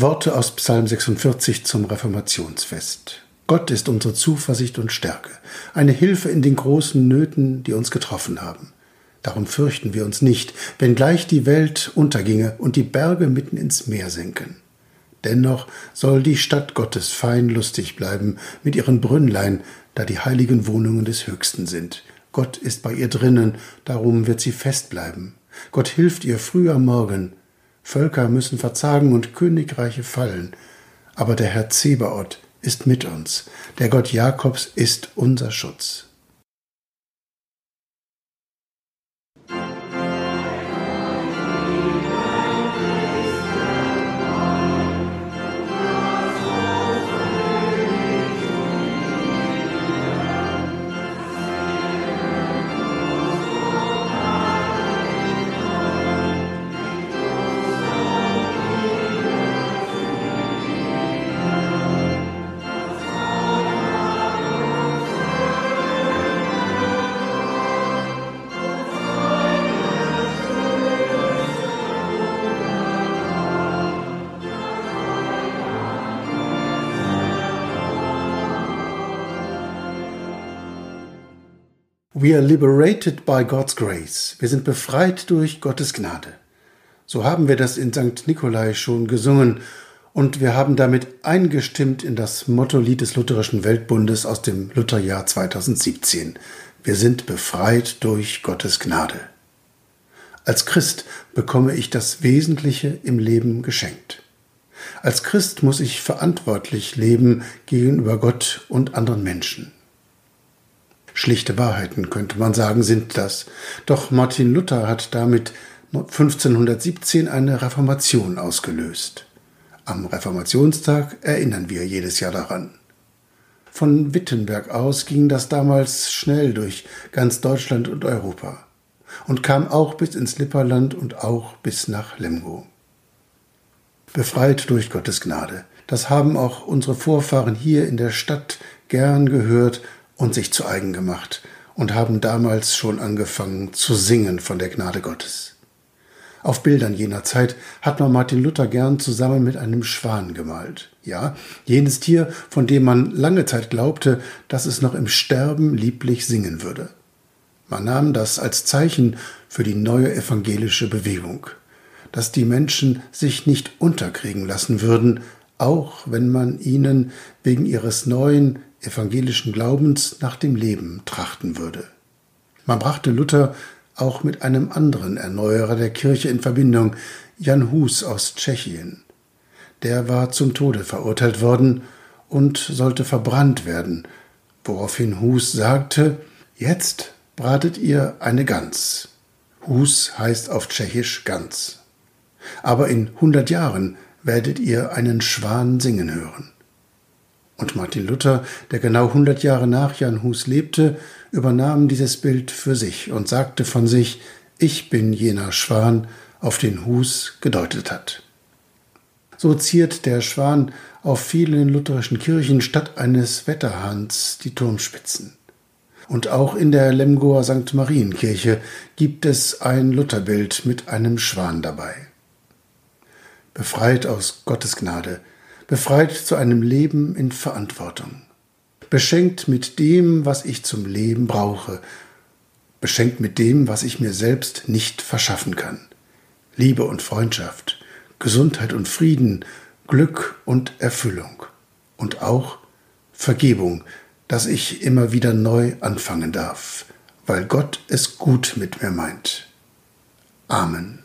Worte aus Psalm 46 zum Reformationsfest. Gott ist unsere Zuversicht und Stärke, eine Hilfe in den großen Nöten, die uns getroffen haben. Darum fürchten wir uns nicht, wenngleich die Welt unterginge und die Berge mitten ins Meer senken. Dennoch soll die Stadt Gottes fein lustig bleiben mit ihren Brünnlein, da die heiligen Wohnungen des Höchsten sind. Gott ist bei ihr drinnen, darum wird sie fest bleiben. Gott hilft ihr früh am Morgen, Völker müssen verzagen und Königreiche fallen. Aber der Herr Zebaoth ist mit uns. Der Gott Jakobs ist unser Schutz. We are liberated by God's grace. Wir sind befreit durch Gottes Gnade. So haben wir das in St. Nikolai schon gesungen und wir haben damit eingestimmt in das Mottolied des Lutherischen Weltbundes aus dem Lutherjahr 2017. Wir sind befreit durch Gottes Gnade. Als Christ bekomme ich das Wesentliche im Leben geschenkt. Als Christ muss ich verantwortlich leben gegenüber Gott und anderen Menschen. Schlichte Wahrheiten, könnte man sagen, sind das. Doch Martin Luther hat damit 1517 eine Reformation ausgelöst. Am Reformationstag erinnern wir jedes Jahr daran. Von Wittenberg aus ging das damals schnell durch ganz Deutschland und Europa und kam auch bis ins Lipperland und auch bis nach Lemgo. Befreit durch Gottes Gnade. Das haben auch unsere Vorfahren hier in der Stadt gern gehört und sich zu eigen gemacht und haben damals schon angefangen zu singen von der Gnade Gottes. Auf Bildern jener Zeit hat man Martin Luther gern zusammen mit einem Schwan gemalt. Ja, jenes Tier, von dem man lange Zeit glaubte, dass es noch im Sterben lieblich singen würde. Man nahm das als Zeichen für die neue evangelische Bewegung, dass die Menschen sich nicht unterkriegen lassen würden, auch wenn man ihnen wegen ihres neuen evangelischen Glaubens nach dem Leben trachten würde. Man brachte Luther auch mit einem anderen Erneuerer der Kirche in Verbindung, Jan Hus aus Tschechien. Der war zum Tode verurteilt worden und sollte verbrannt werden, woraufhin Hus sagte, jetzt bratet ihr eine Gans. Hus heißt auf Tschechisch Gans. Aber in hundert Jahren werdet ihr einen Schwan singen hören. Und Martin Luther, der genau 100 Jahre nach Jan Hus lebte, übernahm dieses Bild für sich und sagte von sich, ich bin jener Schwan, auf den Hus gedeutet hat. So ziert der Schwan auf vielen lutherischen Kirchen statt eines Wetterhahns die Turmspitzen. Und auch in der Lemgoer St. Marienkirche gibt es ein Lutherbild mit einem Schwan dabei. Befreit aus Gottes Gnade, befreit zu einem Leben in Verantwortung, beschenkt mit dem, was ich zum Leben brauche, beschenkt mit dem, was ich mir selbst nicht verschaffen kann. Liebe und Freundschaft, Gesundheit und Frieden, Glück und Erfüllung und auch Vergebung, dass ich immer wieder neu anfangen darf, weil Gott es gut mit mir meint. Amen.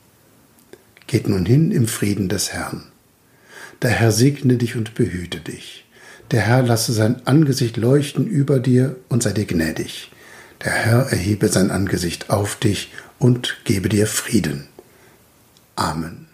Geht nun hin im Frieden des Herrn. Der Herr segne dich und behüte dich. Der Herr lasse sein Angesicht leuchten über dir und sei dir gnädig. Der Herr erhebe sein Angesicht auf dich und gebe dir Frieden. Amen.